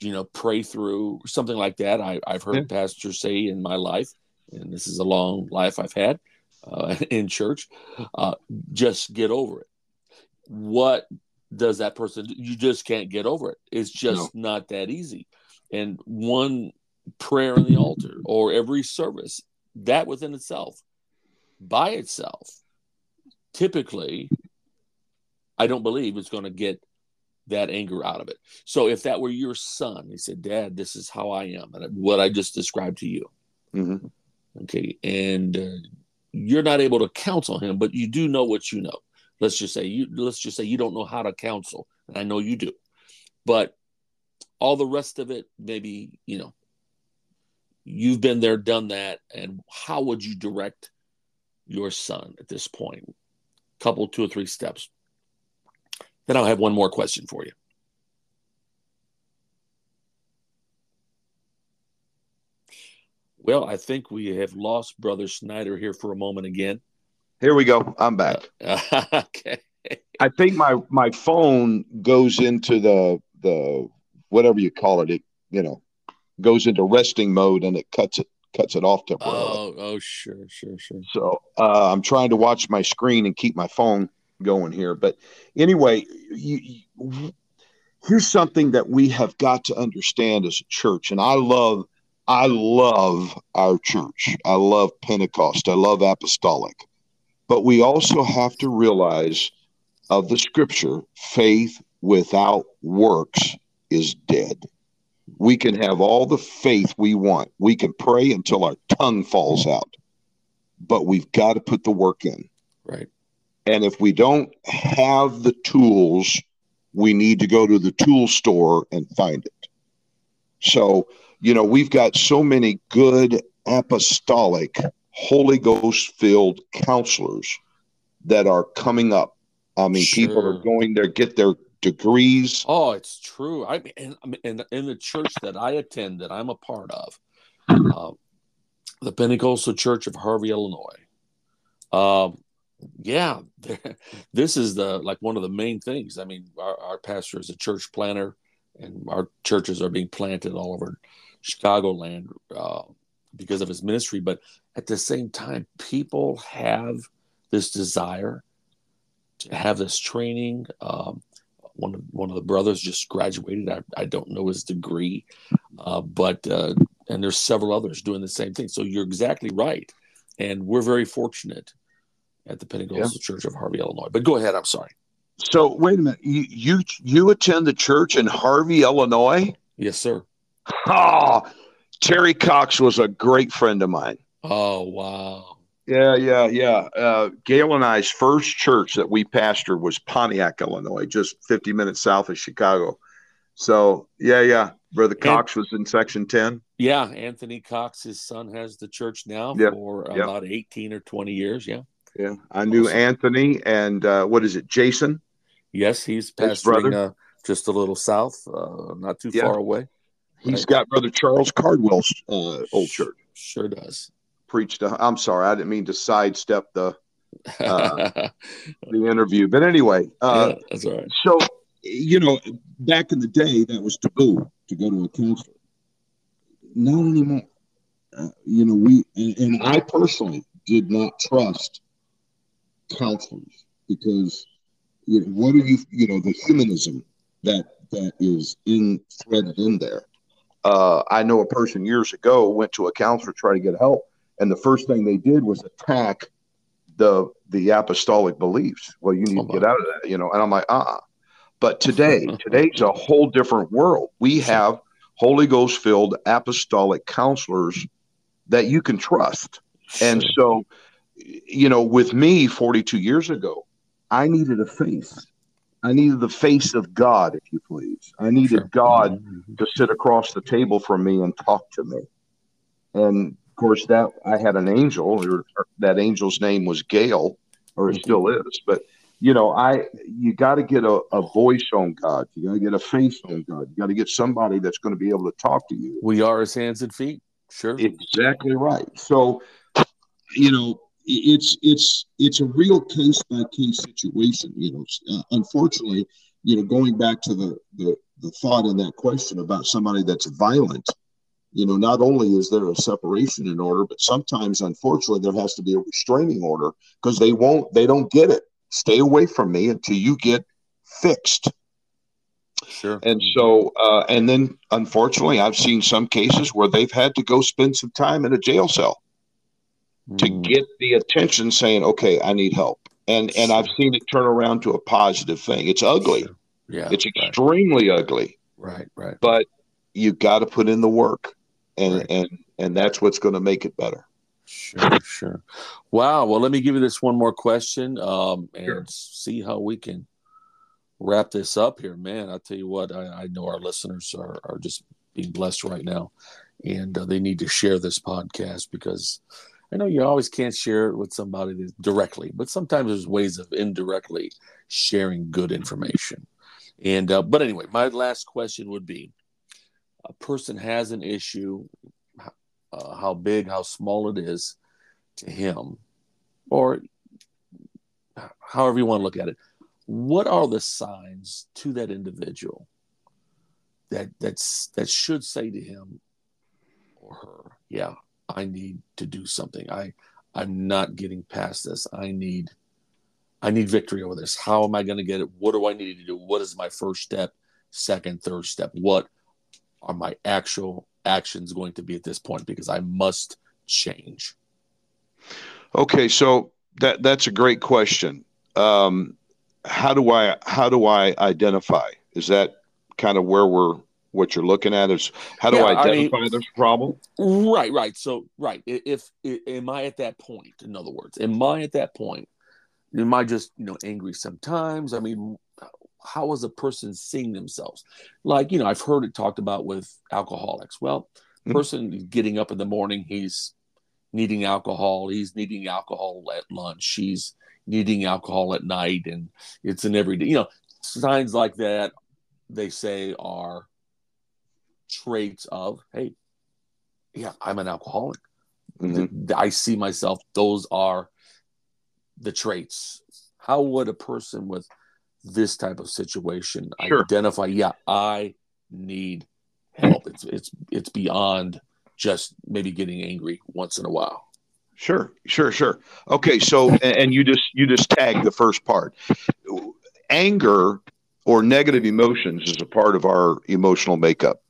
you know pray through something like that. I, i've heard pastors say in my life and this is a long life i've had uh, in church uh, just get over it. What does that person do? you just can't get over it. It's just not that easy. And one prayer on the altar or every service that within itself by itself typically i don't believe it's going to get that anger out of it. So if that were your son he said dad this is how i am and what i just described to you. Hmm okay and uh, you're not able to counsel him but you do know what you know. Let's just say you let's just say you don't know how to counsel and i know you do. But all the rest of it maybe you know you've been there done that and how would you direct your son at this point? Couple two or three steps. Then I'll have one more question for you. Well, I think we have lost Brother Snyder here for a moment again. Here we go. I'm back. Uh, okay. I think my my phone goes into the the whatever you call it. It you know goes into resting mode and it cuts it cuts it off temporarily. Oh, oh, sure, sure, sure. So uh, I'm trying to watch my screen and keep my phone going here. But anyway, you, you, here's something that we have got to understand as a church, and I love I love our church. I love Pentecost. I love apostolic. But we also have to realize of the scripture, faith without works is dead. We can have all the faith we want. We can pray until our tongue falls out. But we've got to put the work in. Right. And if we don't have the tools, we need to go to the tool store and find it. So, you know, we've got so many good apostolic, Holy Ghost filled counselors that are coming up. I mean, Sure. people are going there, get their degrees. Oh, it's true. I mean, in, in, in the church that I attend, that I'm a part of, uh, the Pentecostal Church of Harvey, Illinois. Um, yeah, this is the like one of the main things. I mean, our, our pastor is a church planner, and our churches are being planted all over Chicagoland uh, because of his ministry. But at the same time, people have this desire to have this training. Um, one of one of the brothers just graduated. I, I don't know his degree, uh, but uh, and there's several others doing the same thing. So you're exactly right, and we're very fortunate at the Pentecostal Church of Harvey, Illinois. But go ahead. I'm sorry. So wait a minute. You you you attend the church in Harvey, Illinois? Yes, sir. Oh, Terry Cox was a great friend of mine. Oh wow. Yeah, yeah, yeah. Uh, Gail and I's first church that we pastored was Pontiac, Illinois, just 50 minutes south of Chicago. So, yeah, yeah. Brother Cox was in section 10. Yeah, Anthony Cox, his son, has the church now Yep, for yep. about 18 or 20 years. Yeah. Yeah. I knew Awesome. Anthony and uh, what is it, Jason? Yes, he's pastoring brother? uh, just a little south, uh, not too Yeah. far away. He's got Brother Charles Cardwell's uh, old church. Sure does. Preached. i I'm sorry, I didn't mean to sidestep the Uh, the interview, but anyway, uh, yeah, that's all right. So, you know, back in the day, that was taboo to go to a counselor. Not anymore. Uh, you know, we and, and I personally did not trust counselors because you know, what are you? You know, the humanism that that is in threaded in there. Uh, I know a person years ago went to a counselor to try to get help, and the first thing they did was attack the the apostolic beliefs. Well, you need Oh, to get out of that, you know. And I'm like, uh. uh But today, today's a whole different world. We have Holy Ghost filled apostolic counselors that you can trust. And so, you know, with me 42 years ago, I needed a face. I needed the face of God, if you please. I needed Sure. God Mhm. to sit across the table from me and talk to me. And of course, that I had an angel, or, or that angel's name was Gail, or it Mhm. still is. But you know, I you got to get a, a voice on God. You got to get a face on God. You got to get somebody that's going to be able to talk to you. We are his hands and feet. Sure. Exactly right. So, you know, it's it's it's a real case by case situation. You know, uh, unfortunately, you know, going back to the, the the thought in that question about somebody that's violent. You know, not only is there a separation in order, but sometimes, unfortunately, there has to be a restraining order because they won't, they don't get it. Stay away from me until you get fixed. Sure. And so, uh, and then unfortunately, I've seen some cases where they've had to go spend some time in a jail cell to Mm. get the attention saying, okay, I need help. And, and I've seen it turn around to a positive thing. It's ugly. Yeah. It's right, extremely ugly, right. Right. but you got to put in the work and, Right. and, and that's what's going to make it better. Sure. Sure. Wow. Well, let me give you this one more question, um, and Sure. see how we can wrap this up here. Man, I tell you what, I, I know our listeners are are just being blessed right now, and uh, they need to share this podcast because I know you always can't share it with somebody directly, but sometimes there's ways of indirectly sharing good information. And uh, but anyway, my last question would be: a person has an issue, uh, how big, how small it is to him, or however you want to look at it. What are the signs to that individual that that's that should say to him or her, "Yeah, I need to do something. I I'm not getting past this. I need I need victory over this. How am I going to get it? What do I need to do? What is my first step, second, third step? What are my actual actions going to be at this point? Because I must change. Okay, so that that's a great question. Um, how do I how do I identify? Is that kind of where we're what you're looking at is how do yeah, I identify I mean, this problem? Right, right. So, right. If, if, am I at that point? In other words, am I at that point? Am I just you know angry sometimes? I mean, how is a person seeing themselves? Like you know, I've heard it talked about with alcoholics. Well, mm-hmm. person getting up in the morning, he's needing alcohol. He's needing alcohol at lunch. He's needing alcohol at night, and it's an everyday. You know, signs like that. They say are traits of, hey, yeah, I'm an alcoholic. Mm-hmm. I see myself, those are the traits. How would a person with this type of situation sure. identify, yeah, I need help? It's it's it's beyond just maybe getting angry once in a while. Sure, sure, sure. Okay, so and you just you just tag the first part. Anger or negative emotions is a part of our emotional makeup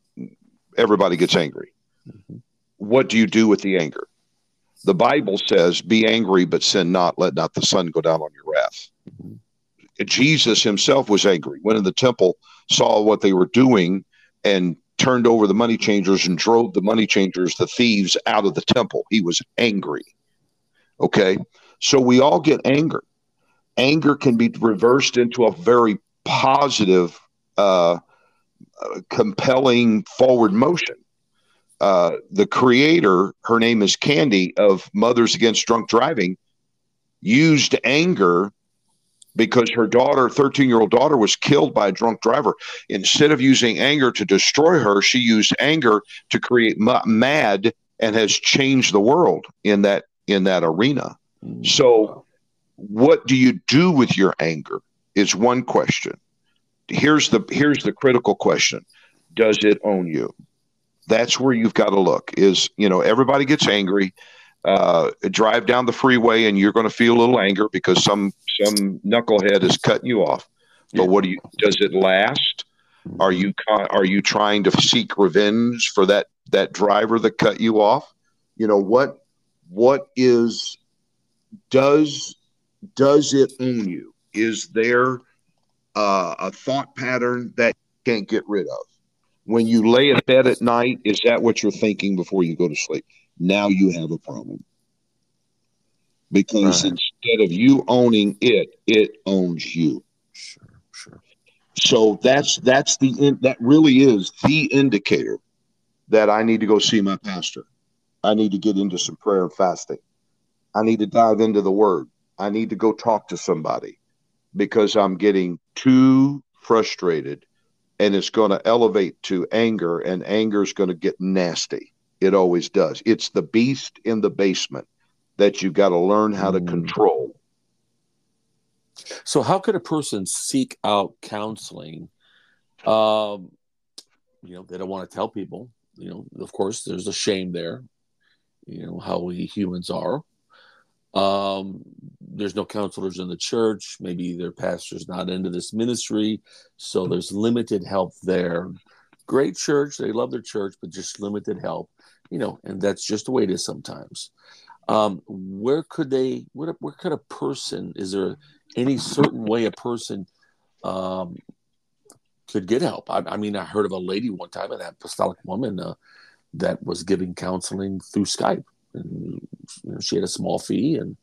everybody gets angry. Mm-hmm. What do you do with the anger? The Bible says, Be angry, but sin not. Let not the sun go down on your wrath. Mm-hmm. Jesus himself was angry. Went in the temple, saw what they were doing, and turned over the money changers and drove the money changers, the thieves, out of the temple. He was angry. Okay. So we all get anger. Anger can be reversed into a very positive uh, compelling forward motion. Uh, the creator, her name is Candy of Mothers Against Drunk Driving, used anger because her daughter, 13 year old daughter, was killed by a drunk driver. Instead of using anger to destroy her, she used anger to create MADD and has changed the world in that in that arena. Mm. So, what do you do with your anger? Is one question here's the here's the critical question. Does it own you? That's where you've got to look is you know everybody gets angry uh, drive down the freeway and you're going to feel a little anger because some some knucklehead is cutting you off. But what do you does it last? Are you are you trying to seek revenge for that that driver that cut you off? You know what what is does does it own you? Is there uh, a thought pattern that you can't get rid of. When you lay in bed at night, is that what you're thinking before you go to sleep? Now you have a problem. Because right. instead of you owning it, it owns you. Sure, sure. So that's that's the in, that really is the indicator that I need to go see my pastor. I need to get into some prayer and fasting. I need to dive into the word. I need to go talk to somebody because I'm getting too frustrated and it's going to elevate to anger and anger is going to get nasty. It always does. It's the beast in the basement that you've got to learn how to mm. control. So, how could a person seek out counseling? Um, you know, they don't want to tell people. You know, of course, there's a shame there. You know how we humans are. Um, there's no counselors in the church. Maybe their pastor's not into this ministry. So there's limited help there. Great church. They love their church, but just limited help, you know, and that's just the way it is sometimes. Um, where could they, where, where could a person, is there any certain way a person um, could get help? I, I, mean, I heard of a lady one time, an apostolic woman uh, that was giving counseling through Skype and you know, she had a small fee and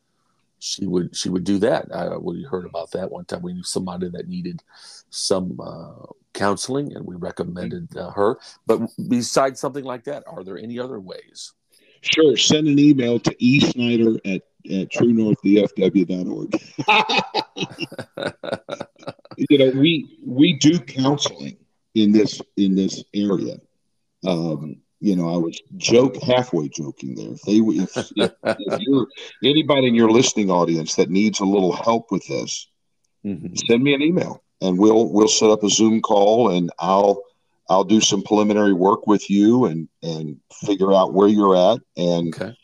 she would she would do that. I, we heard about that one time. We knew somebody that needed some uh, counseling, and we recommended uh, her. But besides something like that, are there any other ways? Sure. Send an email to esnyder at, at truenorthdfw.org. you know, we we do counseling in this in this area. Um, you know, I was joke halfway joking there. If they if, if, if you're anybody in your listening audience that needs a little help with this, mm-hmm. send me an email and we'll we'll set up a Zoom call and I'll I'll do some preliminary work with you and and figure out where you're at and okay.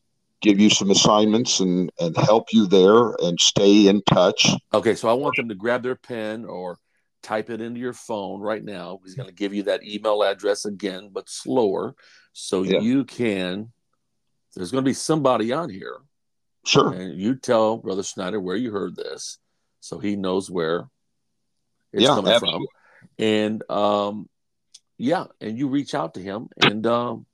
give you some assignments and and help you there and stay in touch. Okay, so I want them to grab their pen or type it into your phone right now. He's going to give you that email address again, but slower, so yeah. you can. There's going to be somebody on here. Sure. And you tell Brother Snyder where you heard this, so he knows where it's yeah, coming absolutely. from. And um, yeah, and you reach out to him, and um,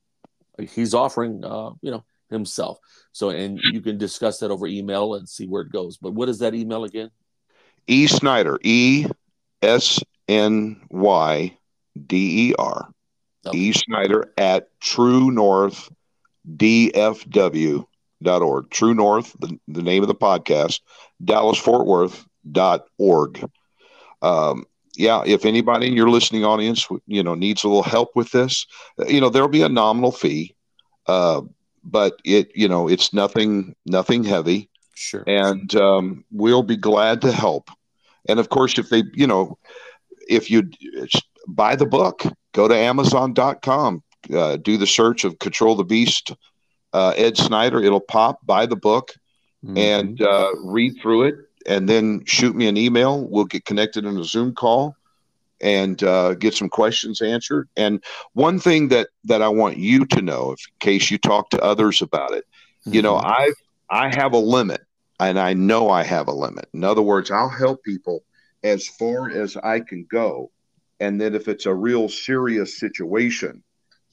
he's offering, uh, you know, himself. So, and you can discuss that over email and see where it goes. But what is that email again? E Snyder, E S N Y D E R, E Snyder at True North DFW.org. True North, the, the name of the podcast, Dallas Fort Worth dot org. Um, yeah, if anybody in your listening audience, you know, needs a little help with this, you know, there'll be a nominal fee, uh, but it, you know, it's nothing, nothing heavy. Sure. And um, we'll be glad to help. And of course, if they, you know, if you buy the book, go to Amazon.com, uh, do the search of Control the Beast, uh, Ed Snyder. It'll pop. Buy the book mm-hmm. and uh, read through it and then shoot me an email. We'll get connected in a Zoom call and uh, get some questions answered. And one thing that that I want you to know, if, in case you talk to others about it, mm-hmm. you know, mm-hmm. I I have a limit, and I know I have a limit. In other words, I'll help people as far as I can go, and then if it's a real serious situation,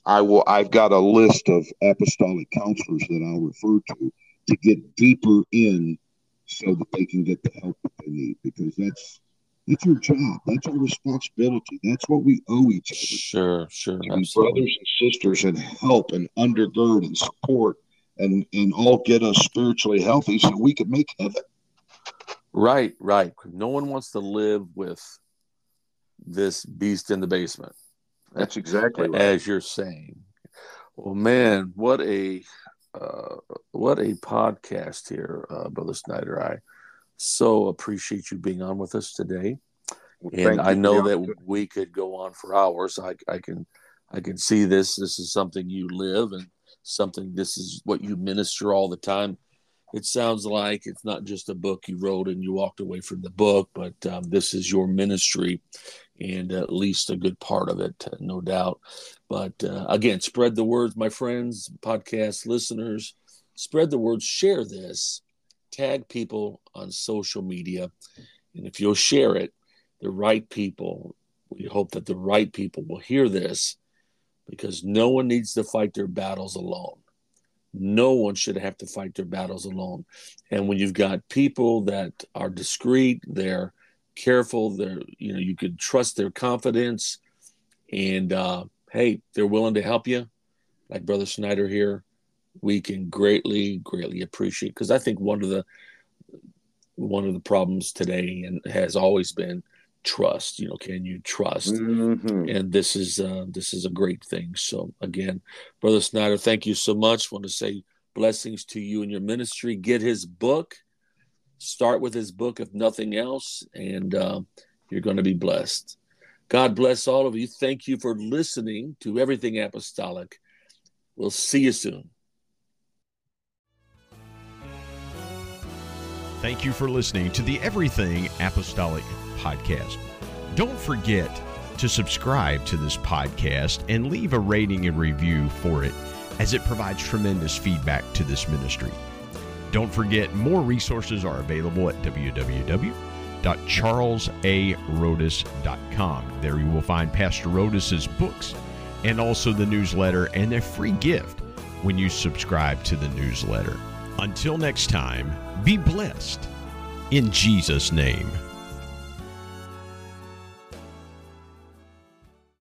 I will. I've got a list of apostolic counselors that I'll refer to to get deeper in so that they can get the help that they need because that's that's our job. That's our responsibility. That's what we owe each other. Sure, sure. And brothers and sisters and help and undergird and support and and all get us spiritually healthy so we can make heaven. Right, right. No one wants to live with this beast in the basement. That's exactly right. As you're saying. Well, man, what a uh, what a podcast here, uh, Brother Snyder. I so appreciate you being on with us today. Well, and I know that we could go on for hours. I, I can I can see this. This is something you live and something this is what you minister all the time. It sounds like it's not just a book you wrote and you walked away from the book, but um, this is your ministry and at least a good part of it, no doubt. But uh, again, spread the words, my friends, podcast listeners. Spread the word, share this, tag people on social media. And if you'll share it, the right people, we hope that the right people will hear this because no one needs to fight their battles alone. No one should have to fight their battles alone. And when you've got people that are discreet, they're careful, they're, you know, you could trust their confidence and, uh, hey, they're willing to help you, like Brother Snyder here, we can greatly, greatly appreciate. Because I think one of the one of the problems today and has always been trust. You know, can you trust? Mm-hmm. And this is uh, this is a great thing. So again, Brother Snyder, thank you so much. Want to say blessings to you and your ministry. Get his book. Start with his book, if nothing else, and uh, you're going to be blessed. God bless all of you. Thank you for listening to Everything Apostolic. We'll see you soon. Thank you for listening to the Everything Apostolic podcast. Don't forget to subscribe to this podcast and leave a rating and review for it as it provides tremendous feedback to this ministry. Don't forget, more resources are available at www www.charlesarhodus.com. There you will find Pastor Rhodus's books and also the newsletter and a free gift when you subscribe to the newsletter. Until next time, be blessed in Jesus' name.